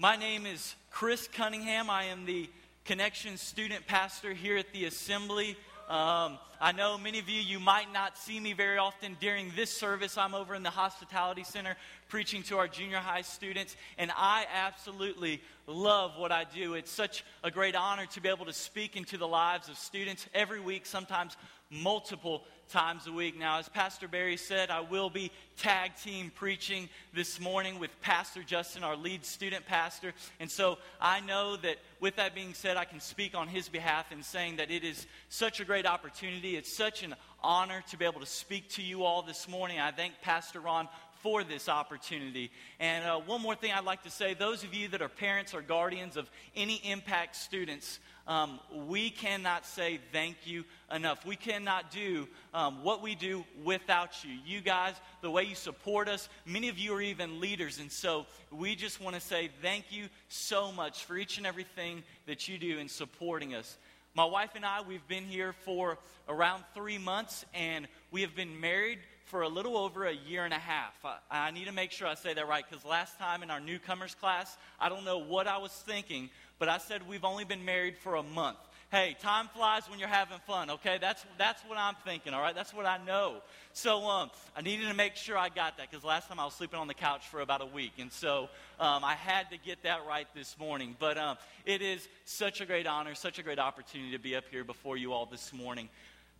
My name is Chris Cunningham. I am the Connection student pastor here at the Assembly. Um, I know many of you, you might not see me very often during this service. I'm over in the Hospitality Center preaching to our junior high students, and I absolutely love what I do. It's such a great honor to be able to speak into the lives of students every week, sometimes multiple times a week. Now, as Pastor Barry said, I will be tag team preaching this morning with Pastor Justin, our lead student pastor. And so I know that with that being said, I can speak on his behalf in saying that it is such a great opportunity. It's such an honor to be able to speak to you all this morning. I thank Pastor Ron for this opportunity. And uh, one more thing I'd like to say those of you that are parents or guardians of any impact students, um, we cannot say thank you enough. We cannot do um, what we do without you. You guys, the way you support us, many of you are even leaders. And so we just want to say thank you so much for each and everything that you do in supporting us. My wife and I, we've been here for around three months, and we have been married for a little over a year and a half. I, I need to make sure I say that right because last time in our newcomers class, I don't know what I was thinking, but I said we've only been married for a month. Hey, time flies when you're having fun, okay? That's, that's what I'm thinking, all right? That's what I know. So um, I needed to make sure I got that because last time I was sleeping on the couch for about a week. And so um, I had to get that right this morning. But um, it is such a great honor, such a great opportunity to be up here before you all this morning.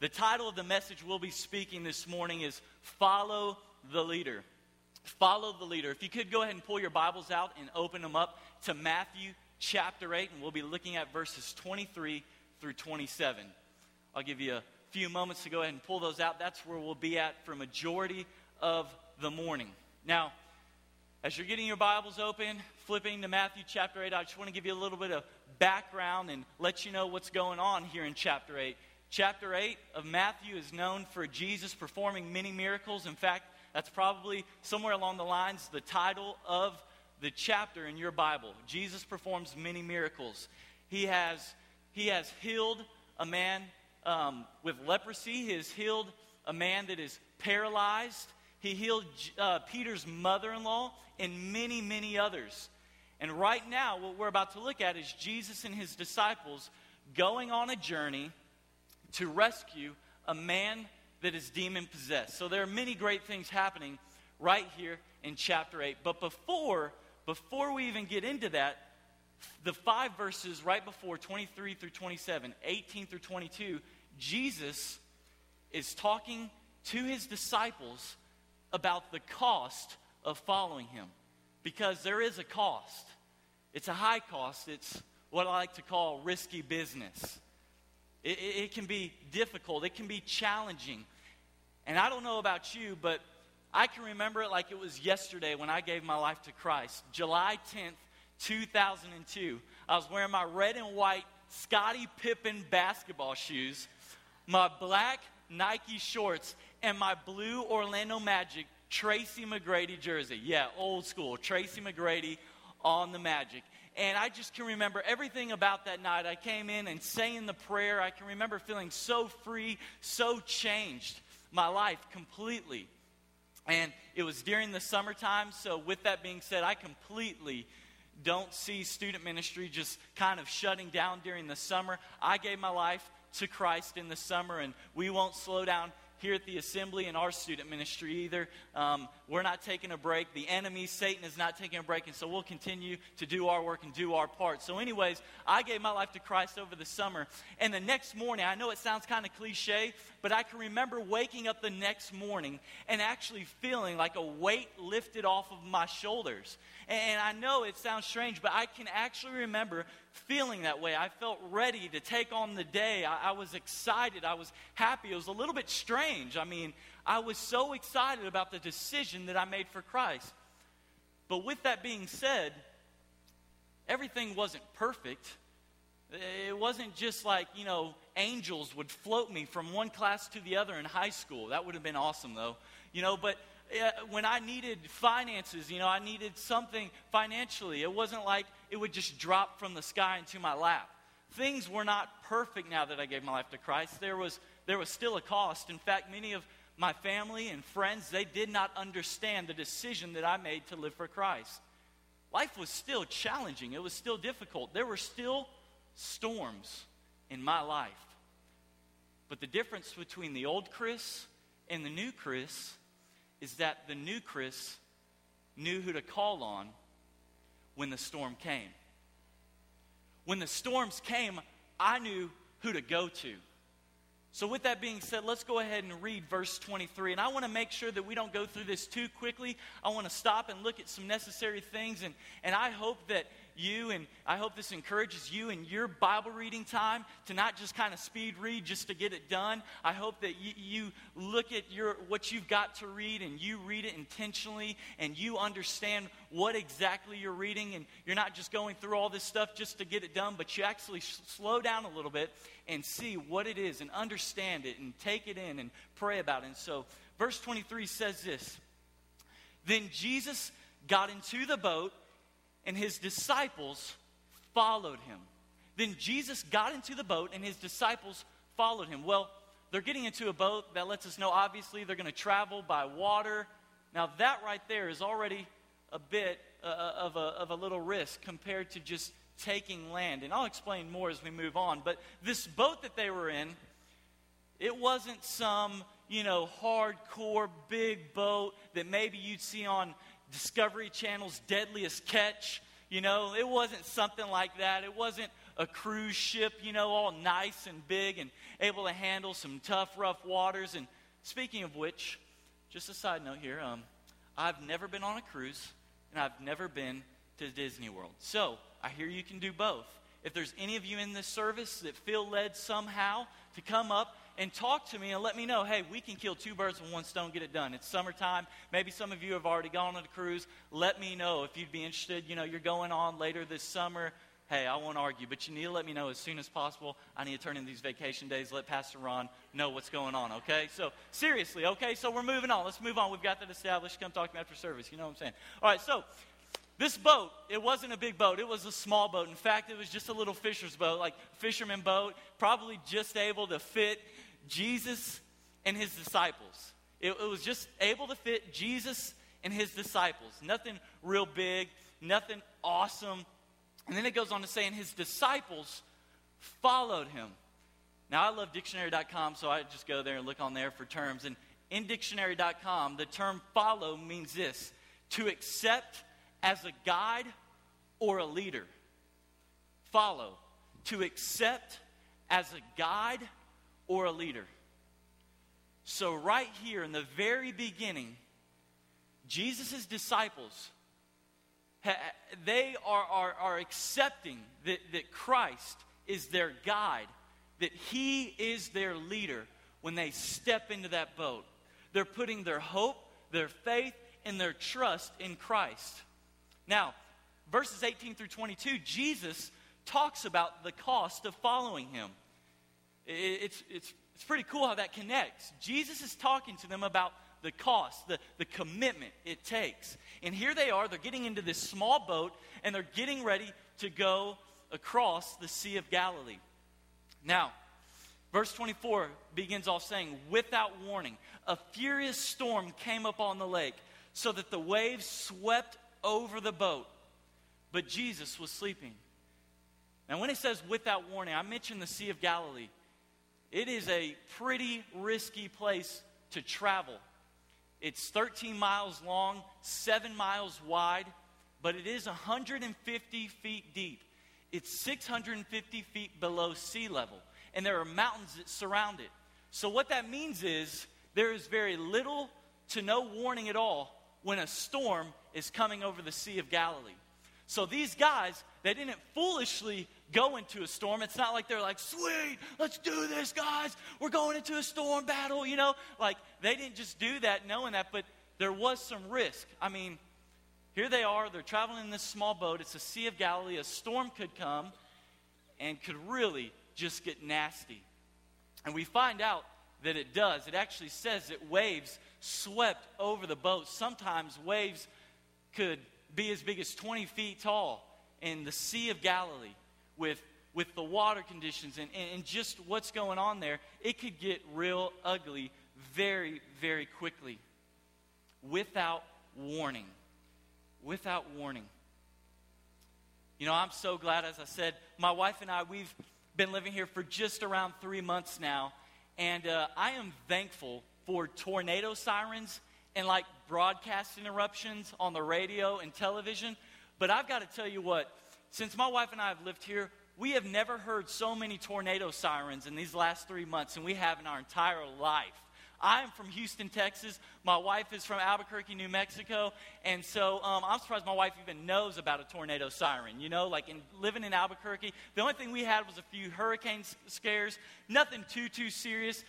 The title of the message we'll be speaking this morning is Follow the Leader. Follow the Leader. If you could go ahead and pull your Bibles out and open them up to Matthew chapter 8, and we'll be looking at verses 23 through 27. I'll give you a few moments to go ahead and pull those out. That's where we'll be at for majority of the morning. Now, as you're getting your Bibles open, flipping to Matthew chapter 8, I just want to give you a little bit of background and let you know what's going on here in chapter 8. Chapter 8 of Matthew is known for Jesus performing many miracles. In fact, that's probably somewhere along the lines the title of the chapter in your Bible. Jesus performs many miracles. He has, he has healed a man um, with leprosy, he has healed a man that is paralyzed. He healed uh, Peter's mother in law and many, many others. And right now, what we're about to look at is Jesus and his disciples going on a journey to rescue a man that is demon possessed. So there are many great things happening right here in chapter 8. But before before we even get into that, the five verses right before 23 through 27, 18 through 22, Jesus is talking to his disciples about the cost of following him. Because there is a cost. It's a high cost. It's what I like to call risky business. It, it, can be difficult, it can be challenging. And I don't know about you, but I can remember it like it was yesterday when I gave my life to Christ. July 10th, 2002. I was wearing my red and white Scottie Pippen basketball shoes, my black Nike shorts, and my blue Orlando Magic Tracy McGrady jersey. Yeah, old school. Tracy McGrady on the Magic. And I just can remember everything about that night. I came in and saying the prayer. I can remember feeling so free, so changed. My life completely. And it was during the summertime. So, with that being said, I completely don't see student ministry just kind of shutting down during the summer. I gave my life to Christ in the summer, and we won't slow down here at the assembly and our student ministry either. Um, we're not taking a break. The enemy, Satan, is not taking a break, and so we'll continue to do our work and do our part. So, anyways, I gave my life to Christ over the summer, and the next morning, I know it sounds kind of cliche, but I can remember waking up the next morning and actually feeling like a weight lifted off of my shoulders. And I know it sounds strange, but I can actually remember feeling that way. I felt ready to take on the day. I, I, was excited. I was happy. It was a little bit strange. I mean, I was so excited about the decision that I made for Christ. But with that being said, everything wasn't perfect. It wasn't just like, you know, angels would float me from one class to the other in high school. That would have been awesome, though. You know, but uh, when I needed finances, you know, I needed something financially. It wasn't like it would just drop from the sky into my lap. Things were not perfect now that I gave my life to Christ. There was, there was still a cost. In fact, many of my family and friends, they did not understand the decision that I made to live for Christ. life was still challenging. It was still difficult. There were still storms in my life. But the difference between the old Chris and the new Chris is that the new Chris knew who to call on when the storm came. When the storms came, I knew who to go to. So, with that being said, let's go ahead and read verse 23. And I want to make sure that we don't go through this too quickly. I want to stop and look at some necessary things. And, and I hope that you, and I hope this encourages you in your Bible reading time to not just kind of speed read just to get it done. I hope that you, you look at your, what you've got to read and you read it intentionally and you understand what exactly you're reading. And you're not just going through all this stuff just to get it done, but you actually slow down a little bit and see what it is and understand it and take it in and pray about it. And so, verse 23 says this Then Jesus got into the boat and his disciples followed him. Then Jesus got into the boat, and his disciples followed him. Well, they're getting into a boat that lets us know, obviously, they're going to travel by water. Now, that right there is already a bit uh, uh, of, a, of a little risk compared to just taking land. And I'll explain more as we move on. But this boat that they were in, it wasn't some, you know, hardcore big boat that maybe you'd see on Discovery Channel's Deadliest Catch. You know, it wasn't something like that. It wasn't a cruise ship, you know, all nice and big and able to handle some tough, rough waters. And speaking of which, just a side note here, um, I've never been on a cruise and I've never been to Disney World. So I hear you can do both. If there's any of you in this service that feel led somehow to come up and talk to me and let me know hey, we can kill two birds with one stone, get it done. It's summertime. Maybe some of you have already gone on a cruise. Let me know if you'd be interested. You know, you're going on later this summer. Hey, I won't argue, but you need to let me know as soon as possible. I need to turn in these vacation days, let Pastor Ron know what's going on, okay? So, seriously, okay? So, we're moving on. Let's move on. We've got that established. Come talk to me after service. You know what I'm saying? All right, so this boat, it wasn't a big boat. It was a small boat. In fact, it was just a little fisher's boat, like fisherman boat, probably just able to fit Jesus and his disciples. It, it was just able to fit Jesus and his disciples. Nothing real big, nothing awesome. And then it goes on to say, and his disciples followed him. Now, I love dictionary.com, so I just go there and look on there for terms. And in dictionary.com, the term follow means this to accept as a guide or a leader. Follow. To accept as a guide or a leader. So, right here in the very beginning, Jesus' disciples, they are, are, are accepting that, that Christ is their guide, that He is their leader when they step into that boat. They're putting their hope, their faith, and their trust in Christ. Now, verses 18 through 22, Jesus talks about the cost of following Him. It's, it's, it's pretty cool how that connects. Jesus is talking to them about the cost, the, the commitment it takes. And here they are, they're getting into this small boat and they're getting ready to go across the Sea of Galilee. Now, verse 24 begins off saying, Without warning, a furious storm came upon the lake, so that the waves swept over the boat. But Jesus was sleeping. Now, when it says without warning, I mentioned the Sea of Galilee. It is a pretty risky place to travel. It's 13 miles long, 7 miles wide, but it is 150 feet deep. It's 650 feet below sea level, and there are mountains that surround it. So, what that means is there is very little to no warning at all when a storm is coming over the Sea of Galilee. So, these guys, they didn't foolishly go into a storm. It's not like they're like, sweet, let's do this, guys. We're going into a storm battle, you know? Like, they didn't just do that knowing that, but there was some risk. I mean, here they are, they're traveling in this small boat. It's the Sea of Galilee. A storm could come and could really just get nasty. And we find out that it does. It actually says that waves swept over the boat. Sometimes waves could be as big as 20 feet tall in the Sea of Galilee with, with the water conditions and, and just what's going on there, it could get real ugly very, very quickly without warning. Without warning. You know, I'm so glad, as I said, my wife and I, we've been living here for just around three months now. And uh, I am thankful for tornado sirens and like broadcast interruptions on the radio and television. But I've got to tell you what, since my wife and I have lived here, we have never heard so many tornado sirens in these last three months than we have in our entire life. I am from Houston, Texas. My wife is from Albuquerque, New Mexico. And so um, I'm surprised my wife even knows about a tornado siren. You know, like in, living in Albuquerque, the only thing we had was a few hurricane scares, nothing too, too serious.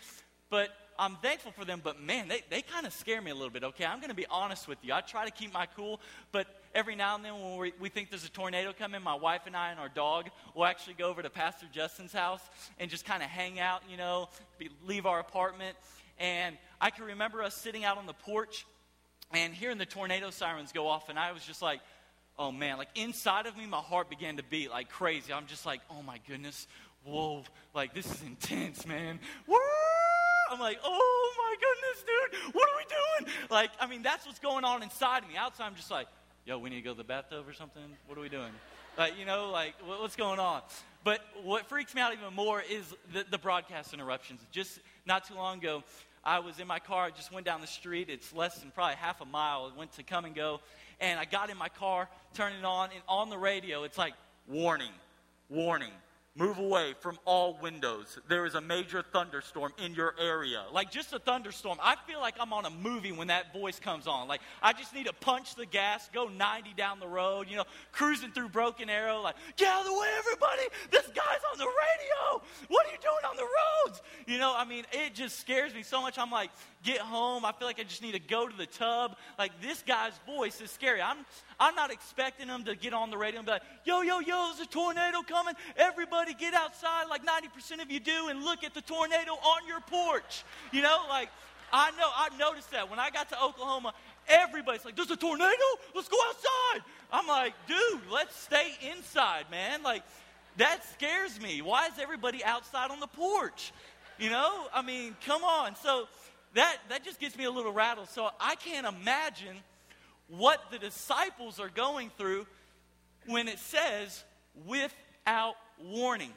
But I'm thankful for them, but man, they, they kind of scare me a little bit, okay? I'm going to be honest with you. I try to keep my cool, but every now and then when we, we think there's a tornado coming, my wife and I and our dog will actually go over to Pastor Justin's house and just kind of hang out, you know, be, leave our apartment. And I can remember us sitting out on the porch and hearing the tornado sirens go off, and I was just like, oh man, like inside of me, my heart began to beat like crazy. I'm just like, oh my goodness, whoa, like this is intense, man. Woo! I'm like, oh my goodness, dude, what are we doing? Like, I mean, that's what's going on inside of me. Outside, I'm just like, yo, we need to go to the bathtub or something? What are we doing? Like, you know, like, what's going on? But what freaks me out even more is the, the broadcast interruptions. Just not too long ago, I was in my car, I just went down the street. It's less than probably half a mile. I went to come and go. And I got in my car, turned it on, and on the radio, it's like, warning, warning, Move away from all windows. There is a major thunderstorm in your area. Like just a thunderstorm. I feel like I'm on a movie when that voice comes on. Like I just need to punch the gas, go 90 down the road, you know, cruising through Broken Arrow, like, get out of the way, everybody. This guy's on the radio. What are you doing on the roads? You know, I mean, it just scares me so much. I'm like, get home. I feel like I just need to go to the tub. Like this guy's voice is scary. I'm I'm not expecting him to get on the radio and be like, yo, yo, yo, there's a tornado coming. Everybody get outside like 90% of you do and look at the tornado on your porch. You know, like I know I noticed that when I got to Oklahoma, everybody's like, there's a tornado? Let's go outside. I'm like, dude, let's stay inside, man. Like that scares me. Why is everybody outside on the porch? You know, I mean, come on. So that, that just gets me a little rattled. So I can't imagine what the disciples are going through when it says without warning.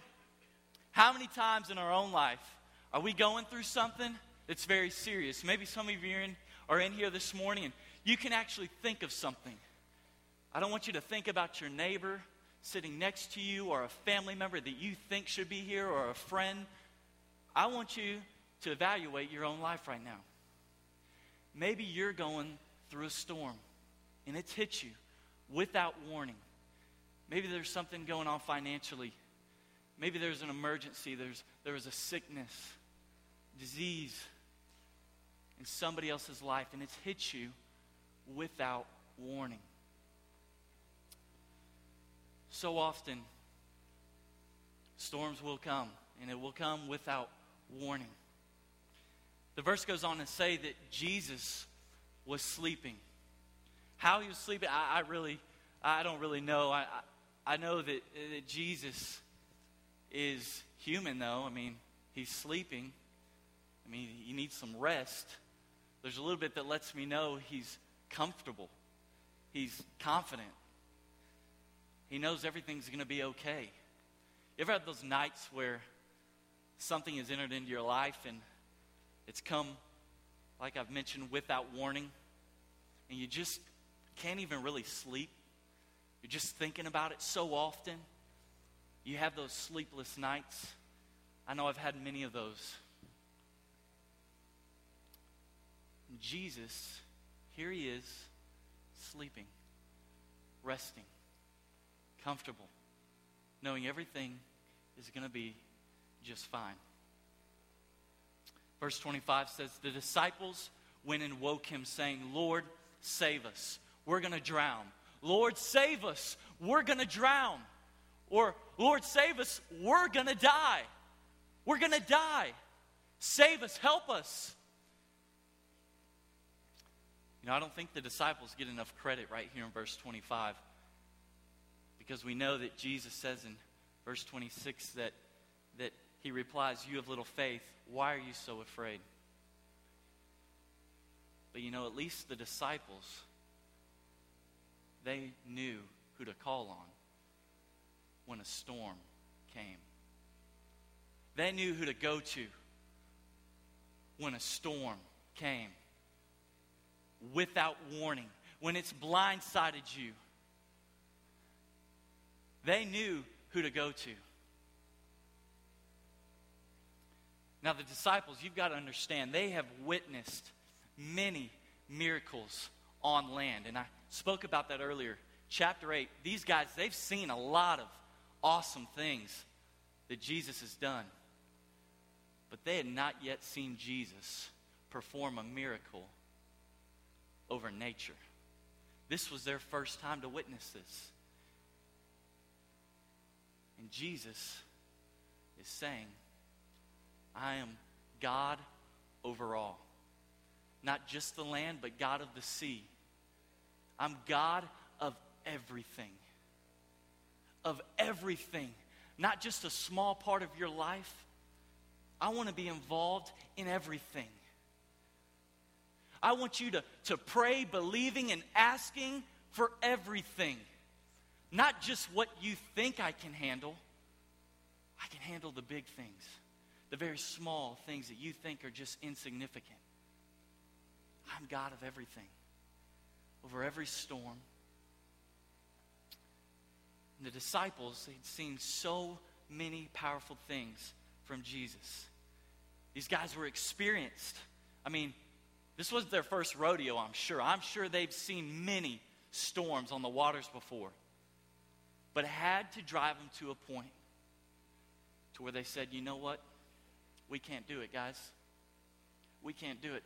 How many times in our own life are we going through something that's very serious? Maybe some of you are in, are in here this morning and you can actually think of something. I don't want you to think about your neighbor sitting next to you or a family member that you think should be here or a friend. I want you to evaluate your own life right now. Maybe you're going through a storm and it's hit you without warning. Maybe there's something going on financially. Maybe there's an emergency. There's, there was a sickness, disease in somebody else's life, and it's hit you without warning. So often, storms will come, and it will come without warning. The verse goes on to say that Jesus was sleeping. How he was sleeping, I, I really, I don't really know. I, I, I know that, that Jesus is human, though. I mean, he's sleeping. I mean, he needs some rest. There's a little bit that lets me know he's comfortable, he's confident. He knows everything's going to be okay. You ever had those nights where something has entered into your life and it's come, like I've mentioned, without warning. And you just can't even really sleep. You're just thinking about it so often. You have those sleepless nights. I know I've had many of those. Jesus, here he is, sleeping, resting, comfortable, knowing everything is going to be just fine. Verse 25 says, The disciples went and woke him, saying, Lord, save us. We're going to drown. Lord, save us. We're going to drown. Or, Lord, save us. We're going to die. We're going to die. Save us. Help us. You know, I don't think the disciples get enough credit right here in verse 25 because we know that Jesus says in verse 26 that, that he replies, You have little faith. Why are you so afraid? But you know, at least the disciples, they knew who to call on. When a storm came. They knew who to go to when a storm came. Without warning, when it's blindsided you, they knew who to go to. Now, the disciples, you've got to understand, they have witnessed many miracles on land. And I spoke about that earlier. Chapter 8, these guys, they've seen a lot of awesome things that Jesus has done. But they had not yet seen Jesus perform a miracle over nature. This was their first time to witness this. And Jesus is saying, I am God over all. Not just the land, but God of the sea. I'm God of everything. Of everything. Not just a small part of your life. I want to be involved in everything. I want you to, to pray, believing, and asking for everything. Not just what you think I can handle. I can handle the big things the very small things that you think are just insignificant. I'm God of everything, over every storm. The disciples, they'd seen so many powerful things from Jesus. These guys were experienced. I mean, this was their first rodeo, I'm sure. I'm sure they've seen many storms on the waters before. But it had to drive them to a point to where they said, you know what? We can't do it, guys. We can't do it.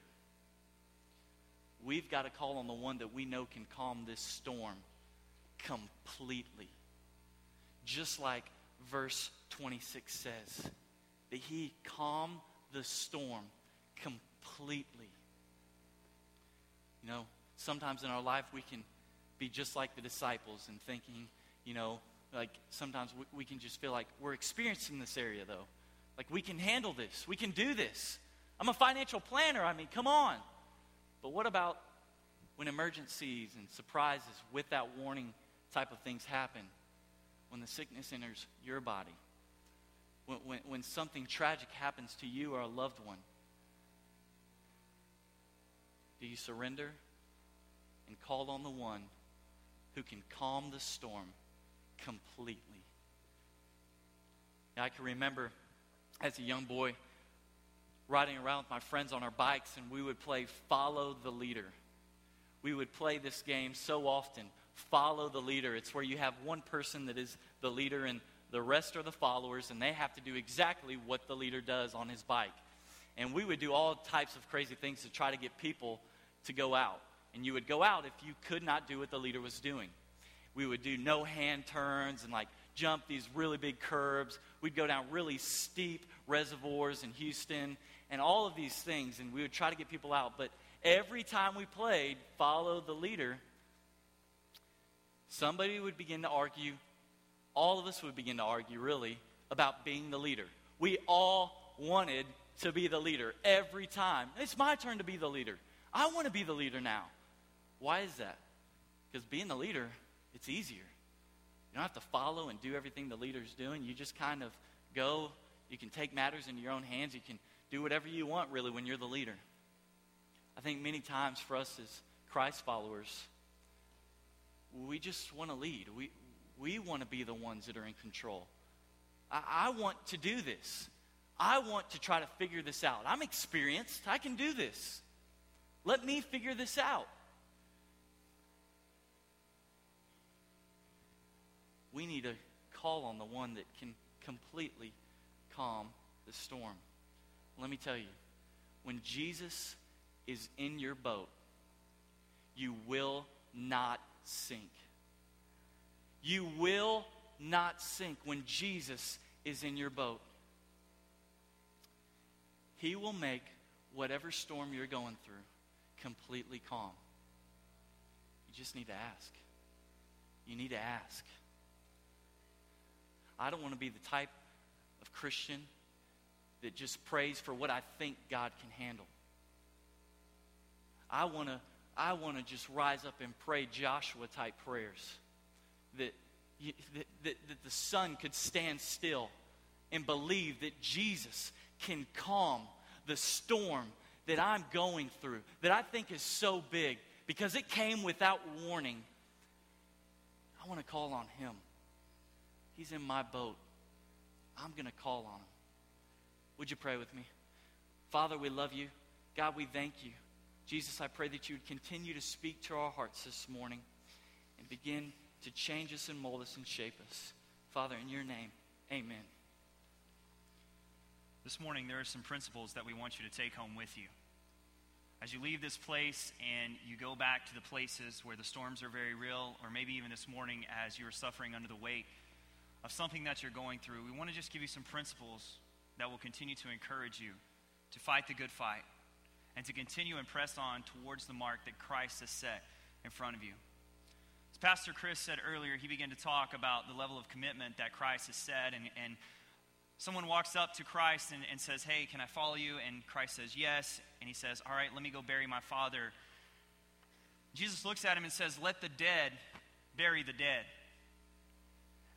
We've got to call on the one that we know can calm this storm completely. Just like verse 26 says, that he calmed the storm completely. You know, sometimes in our life we can be just like the disciples and thinking, you know, like sometimes we, we can just feel like we're experiencing this area though. Like, we can handle this. We can do this. I'm a financial planner. I mean, come on. But what about when emergencies and surprises without warning type of things happen? When the sickness enters your body? When, when, when something tragic happens to you or a loved one? Do you surrender and call on the one who can calm the storm completely? Now, I can remember as a young boy riding around with my friends on our bikes, and we would play Follow the Leader. We would play this game so often. Follow the leader. It's where you have one person that is the leader, and the rest are the followers, and they have to do exactly what the leader does on his bike. And we would do all types of crazy things to try to get people to go out. And you would go out if you could not do what the leader was doing. We would do no hand turns and like jump these really big curbs. We'd go down really steep reservoirs in Houston and all of these things, and we would try to get people out. But every time we played, follow the leader, somebody would begin to argue. All of us would begin to argue, really, about being the leader. We all wanted to be the leader every time. It's my turn to be the leader. I want to be the leader now. Why is that? Because being the leader, it's easier. You don't have to follow and do everything the leader's doing. You just kind of go. You can take matters into your own hands. You can do whatever you want, really, when you're the leader. I think many times for us as Christ followers, we just want to lead. We, we want to be the ones that are in control. I, I want to do this. I want to try to figure this out. I'm experienced. I can do this. Let me figure this out. we need to call on the one that can completely calm the storm. Let me tell you, when Jesus is in your boat, you will not sink. You will not sink when Jesus is in your boat. He will make whatever storm you're going through completely calm. You just need to ask. You need to ask. I don't want to be the type of Christian that just prays for what I think God can handle. I want to I want to just rise up and pray Joshua type prayers that, that, that, that, the the sun could stand still and believe that Jesus can calm the storm that I'm going through, that I think is so big because it came without warning. I want to call on Him. He's in my boat. I'm going to call on Him. Would you pray with me? Father, we love you. God, we thank you. Jesus, I pray that you would continue to speak to our hearts this morning and begin to change us and mold us and shape us. Father, in your name, amen. This morning, there are some principles that we want you to take home with you. As you leave this place and you go back to the places where the storms are very real, or maybe even this morning as you're suffering under the weight of something that you're going through, we want to just give you some principles that will continue to encourage you to fight the good fight and to continue and press on towards the mark that Christ has set in front of you. As Pastor Chris said earlier, he began to talk about the level of commitment that Christ has set, and, and someone walks up to Christ and, and says, Hey, can I follow you? And Christ says, Yes. And he says, All right, let me go bury my father. Jesus looks at him and says, Let the dead bury the dead.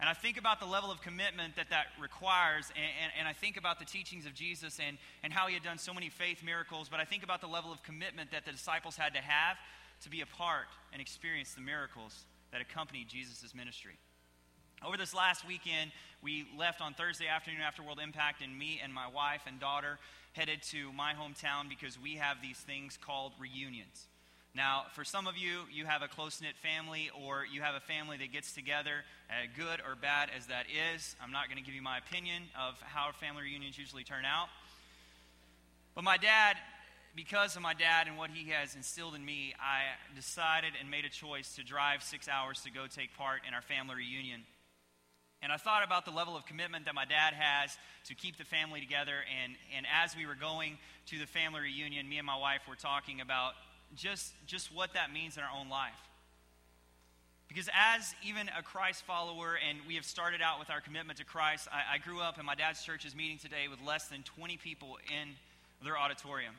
And I think about the level of commitment that that requires, and, and, and, I think about the teachings of Jesus and, and how he had done so many faith miracles, but I think about the level of commitment that the disciples had to have to be a part and experience the miracles that accompanied Jesus' ministry. Over this last weekend, we left on Thursday afternoon after World Impact, and me and my wife and daughter headed to my hometown because we have these things called reunions. Now, for some of you, you have a close knit family or you have a family that gets together, uh, good or bad as that is. I'm not going to give you my opinion of how family reunions usually turn out. But my dad, because of my dad and what he has instilled in me, I decided and made a choice to drive six hours to go take part in our family reunion. And I thought about the level of commitment that my dad has to keep the family together. And, and as we were going to the family reunion, me and my wife were talking about just, just what that means in our own life. Because as even a Christ follower, and we have started out with our commitment to Christ, I, I grew up in my dad's church is meeting today with less than 20 people in their auditorium.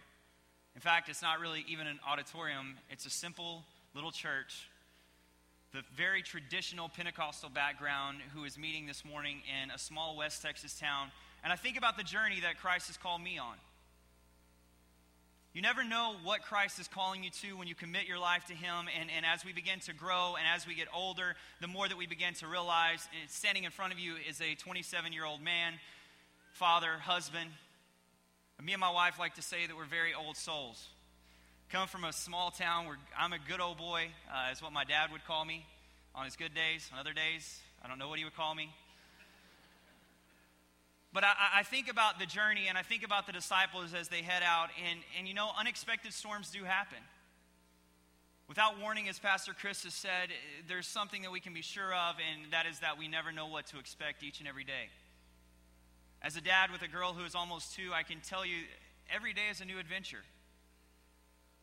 In fact, it's not really even an auditorium, it's a simple little church, the very traditional Pentecostal background, who is meeting this morning in a small West Texas town. And I think about the journey that Christ has called me on. You never know what Christ is calling you to when you commit your life to Him. And, and as we begin to grow and as we get older, the more that we begin to realize standing in front of you is a 27 year old man, father, husband. Me and my wife like to say that we're very old souls. Come from a small town where I'm a good old boy, uh, is what my dad would call me on his good days. On other days, I don't know what he would call me. But I, I, think about the journey and I think about the disciples as they head out, and, and you know, unexpected storms do happen. Without warning, as Pastor Chris has said, eh, there's something that we can be sure of, and that is that we never know what to expect each and every day. As a dad with a girl who is almost two, I can tell you every day is a new adventure.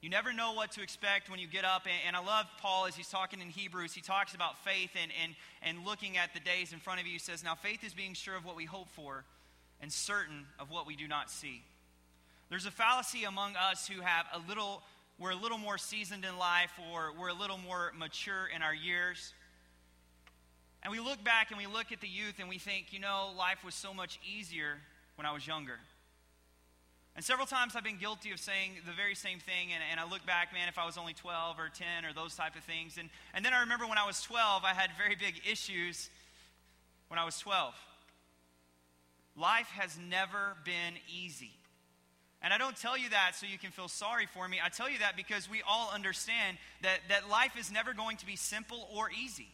You never know what to expect when you get up. And, I love Paul as he's talking in Hebrews. He talks about faith and, and, and looking at the days in front of you. He says, Now, faith is being sure of what we hope for and certain of what we do not see. There's a fallacy among us who have a little, we're a little more seasoned in life or we're a little more mature in our years. And we look back and we look at the youth and we think, you know, life was so much easier when I was younger. And several times I've been guilty of saying the very same thing, and, and, I look back, man, if I was only 12 or 10 or those type of things. And, and then I remember when I was 12, I had very big issues when I was 12. Life has never been easy. And I don't tell you that so you can feel sorry for me. I tell you that because we all understand that, that life is never going to be simple or easy.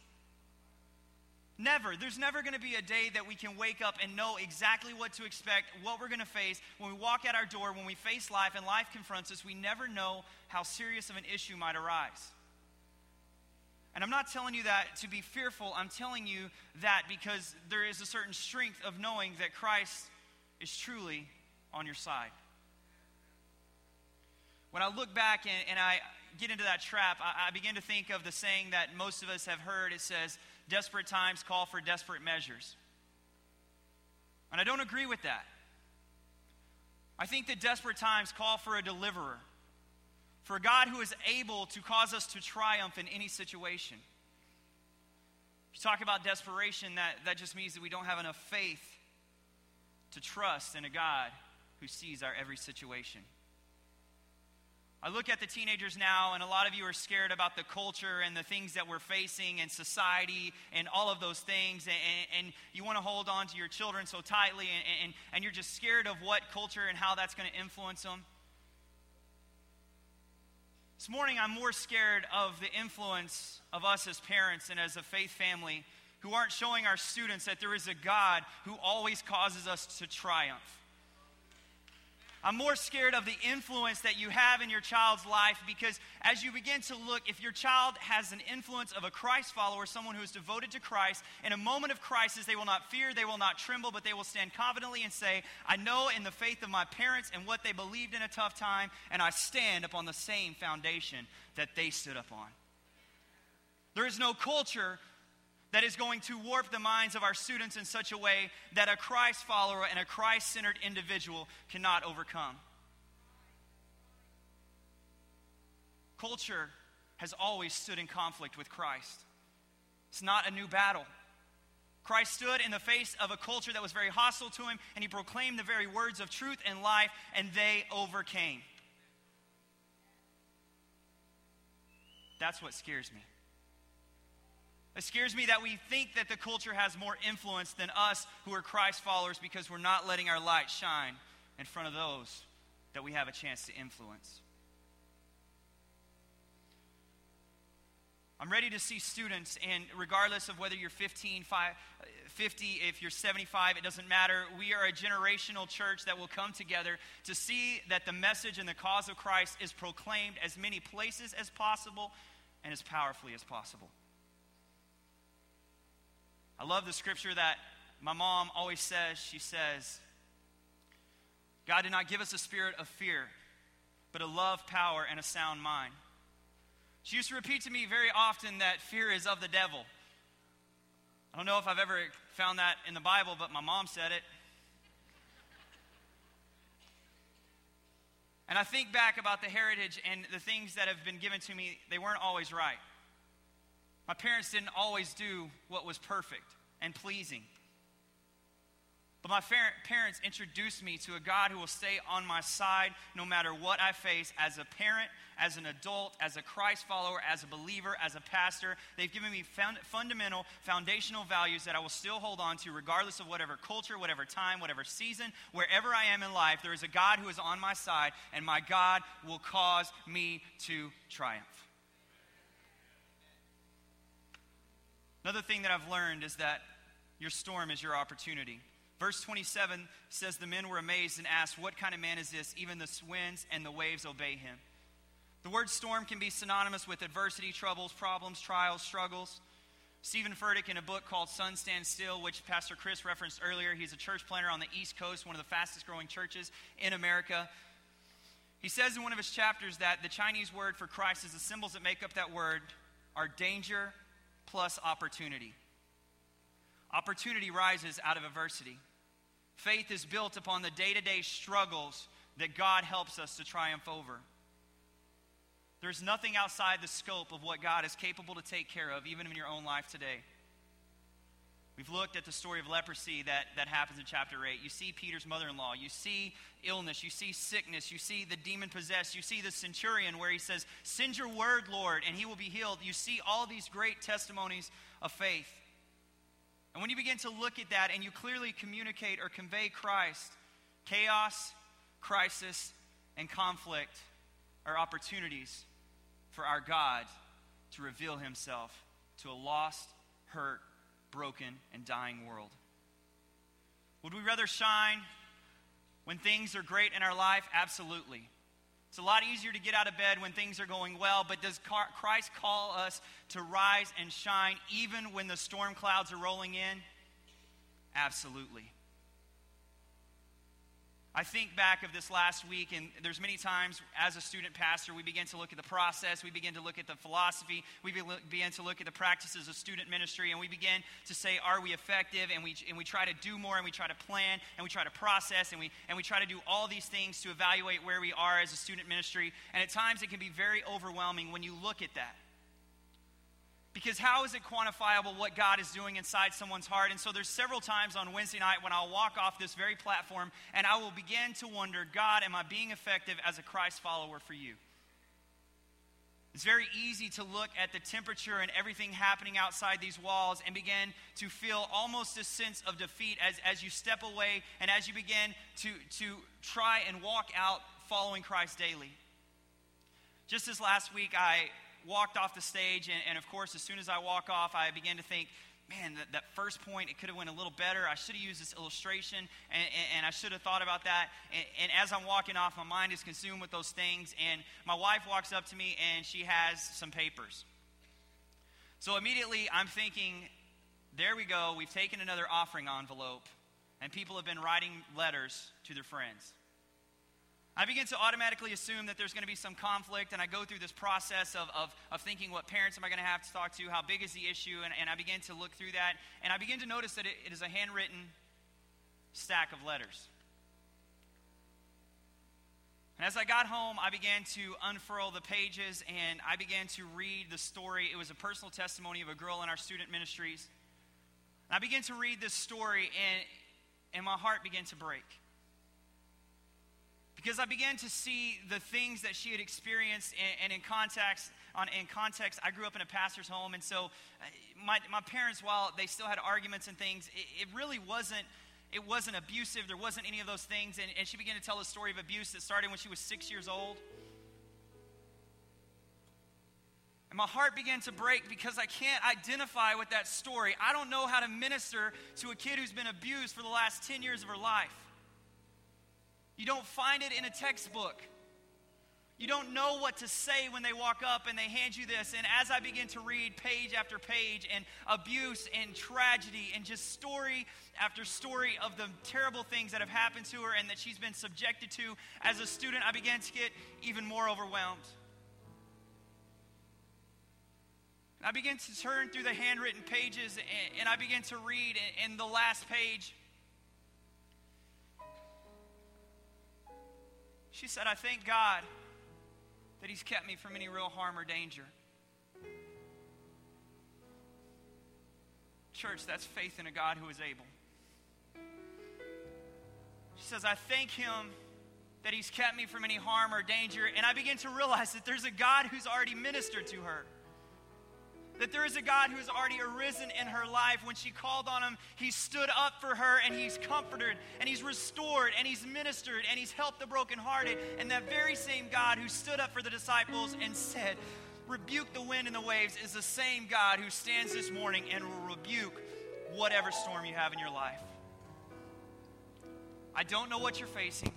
Never. There's never going to be a day that we can wake up and know exactly what to expect, what we're going to face. When we walk out our door, when we face life and life confronts us, we never know how serious of an issue might arise. And I'm not telling you that to be fearful. I'm telling you that because there is a certain strength of knowing that Christ is truly on your side. When I look back and, and I get into that trap, I, I begin to think of the saying that most of us have heard. It says, desperate times call for desperate measures. And I don't agree with that. I think that desperate times call for a deliverer for God who is able to cause us to triumph in any situation. If you talk about desperation, that, that just means that we don't have enough faith to trust in a God who sees our every situation. I look at the teenagers now, and a lot of you are scared about the culture and the things that we're facing and society and all of those things. And, and you want to hold on to your children so tightly, and, and, and you're just scared of what culture and how that's going to influence them. This morning, I'm more scared of the influence of us as parents and as a faith family who aren't showing our students that there is a God who always causes us to triumph. I'm more scared of the influence that you have in your child's life because as you begin to look, if your child has an influence of a Christ follower, someone who is devoted to Christ, in a moment of crisis, they will not fear, they will not tremble, but they will stand confidently and say, I know in the faith of my parents and what they believed in a tough time, and I stand upon the same foundation that they stood upon. There is no culture that is going to warp the minds of our students in such a way that a Christ follower and a Christ centered individual cannot overcome. Culture has always stood in conflict with Christ, it's not a new battle. Christ stood in the face of a culture that was very hostile to him, and he proclaimed the very words of truth and life, and they overcame. That's what scares me. It scares me that we think that the culture has more influence than us who are Christ followers because we're not letting our light shine in front of those that we have a chance to influence. I'm ready to see students, and regardless of whether you're 15, 50, if you're 75, it doesn't matter. We are a generational church that will come together to see that the message and the cause of Christ is proclaimed as many places as possible and as powerfully as possible. I love the scripture that my mom always says. She says, God did not give us a spirit of fear, but a love, power, and a sound mind. She used to repeat to me very often that fear is of the devil. I don't know if I've ever found that in the Bible, but my mom said it. And I think back about the heritage and the things that have been given to me, they weren't always right. My parents didn't always do what was perfect and pleasing. But my parents introduced me to a God who will stay on my side no matter what I face as a parent, as an adult, as a Christ follower, as a believer, as a pastor. They've given me fundamental, foundational values that I will still hold on to regardless of whatever culture, whatever time, whatever season, wherever I am in life. There is a God who is on my side, and my God will cause me to triumph. Another thing that I've learned is that your storm is your opportunity. Verse 27 says, The men were amazed and asked, What kind of man is this? Even the winds and the waves obey him. The word storm can be synonymous with adversity, troubles, problems, trials, struggles. Steven Furtick, in a book called Sun Stand Still, which Pastor Chris referenced earlier, he's a church planter on the East Coast, one of the fastest growing churches in America. He says in one of his chapters that the Chinese word for Christ is the symbols that make up that word are danger, plus opportunity. Opportunity rises out of adversity. Faith is built upon the day to day struggles that God helps us to triumph over. There's nothing outside the scope of what God is capable to take care of, even in your own life today. We've looked at the story of leprosy that, that happens in chapter 8. You see Peter's mother in law. You see illness. You see sickness. You see the demon possessed. You see the centurion where he says, Send your word, Lord, and he will be healed. You see all these great testimonies of faith. And when you begin to look at that and you clearly communicate or convey Christ, chaos, crisis, and conflict are opportunities for our God to reveal himself to a lost, hurt, broken, and dying world. Would we rather shine when things are great in our life? Absolutely. It's a lot easier to get out of bed when things are going well, but does Christ call us to rise and shine even when the storm clouds are rolling in? Absolutely. I think back of this last week, and there's many times as a student pastor, we begin to look at the process, we begin to look at the philosophy, we begin to look at the practices of student ministry, and we begin to say, are we effective? And we, and we try to do more, and we try to plan, and we try to process, and we, and we try to do all these things to evaluate where we are as a student ministry. And at times it can be very overwhelming when you look at that. Because how is it quantifiable what God is doing inside someone's heart? And so there's several times on Wednesday night when I'll walk off this very platform and I will begin to wonder, God, am I being effective as a Christ follower for you? It's very easy to look at the temperature and everything happening outside these walls and begin to feel almost a sense of defeat as, as you step away and as you begin to, to try and walk out following Christ daily. Just this last week, I walked off the stage, and, and of course, as soon as I walk off, I begin to think, man, that, that first point, it could have went a little better. I should have used this illustration, and, and, and I should have thought about that. And, and, as I'm walking off, my mind is consumed with those things. And my wife walks up to me, and she has some papers. So immediately, I'm thinking, there we go. We've taken another offering envelope, and people have been writing letters to their friends. I begin to automatically assume that there's going to be some conflict, and I go through this process of, of, of thinking what parents am I going to have to talk to, how big is the issue, and, and I begin to look through that, and I begin to notice that it, it is a handwritten stack of letters. And as I got home, I began to unfurl the pages and I began to read the story. It was a personal testimony of a girl in our student ministries. And I began to read this story, and, and my heart began to break because I began to see the things that she had experienced, and, and in context, on, in context, I grew up in a pastor's home, and so uh, my, my parents, while they still had arguments and things, it, it really wasn't it wasn't abusive. There wasn't any of those things. And, and she began to tell a story of abuse that started when she was six years old. And my heart began to break because I can't identify with that story. I don't know how to minister to a kid who's been abused for the last 10 years of her life. You don't find it in a textbook. You don't know what to say when they walk up and they hand you this. And as I begin to read page after page and abuse and tragedy and just story after story of the terrible things that have happened to her and that she's been subjected to as a student, I began to get even more overwhelmed. I began to turn through the handwritten pages and, I began to read in the last page. She said, I thank God that He's kept me from any real harm or danger. Church, that's faith in a God who is able. She says, I thank Him that He's kept me from any harm or danger. And I begin to realize that there's a God who's already ministered to her. That there is a God who has already arisen in her life. When she called on him, he stood up for her and he's comforted and he's restored and he's ministered and he's helped the brokenhearted. And that very same God who stood up for the disciples and said, Rebuke the wind and the waves, is the same God who stands this morning and will rebuke whatever storm you have in your life. I don't know what you're facing.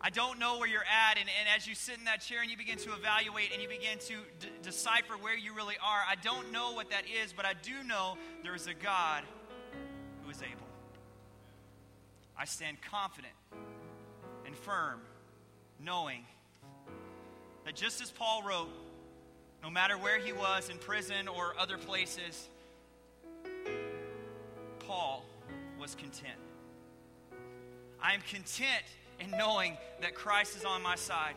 I don't know where you're at. And, and as you sit in that chair and you begin to evaluate and you begin to d- decipher where you really are, I don't know what that is, but I do know there is a God who is able. I stand confident and firm, knowing that just as Paul wrote, no matter where he was in prison or other places, Paul was content. I am content and knowing that Christ is on my side.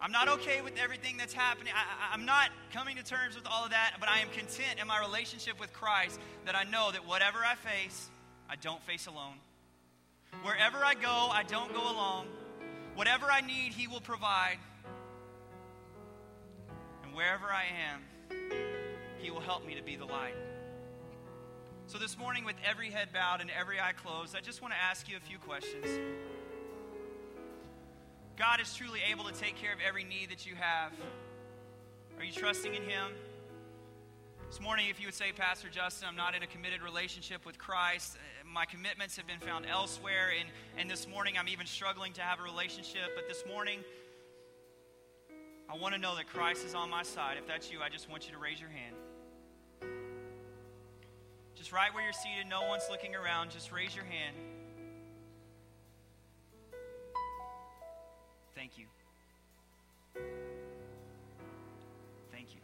I'm not okay with everything that's happening. I, am not coming to terms with all of that, but I am content in my relationship with Christ that I know that whatever I face, I don't face alone. Wherever I go, I don't go alone. Whatever I need, He will provide. And wherever I am, He will help me to be the light. So, this morning, with every head bowed and every eye closed, I just want to ask you a few questions. God is truly able to take care of every need that you have. Are you trusting in Him? This morning, if you would say, Pastor Justin, I'm not in a committed relationship with Christ, my commitments have been found elsewhere, and, and this morning I'm even struggling to have a relationship, but this morning, I want to know that Christ is on my side. If that's you, I just want you to raise your hand. Just right where you're seated, no one's looking around, just raise your hand. Thank you. Thank you.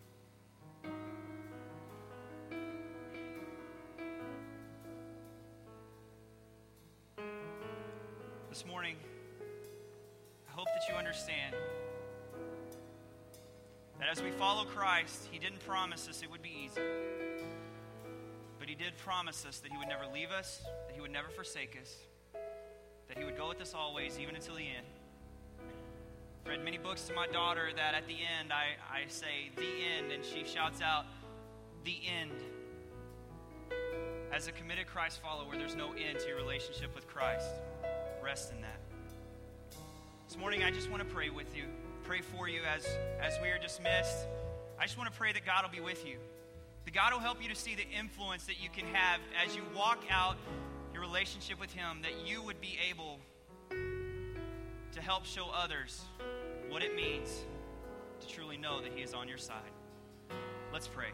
This morning, I hope that you understand That as we follow Christ, He didn't promise us it would be easy. Did promise us that He would never leave us, that He would never forsake us, that He would go with us always, even until the end. I've read many books to my daughter that at the end I, I say, the end, and she shouts out, the end. As a committed Christ follower, there's no end to your relationship with Christ. Rest in that. This morning, I just want to pray with you, pray for you as, as we are dismissed. I just want to pray that God will be with you. That God will help you to see the influence that you can have as you walk out your relationship with Him, that you would be able to help show others what it means to truly know that He is on your side. Let's pray.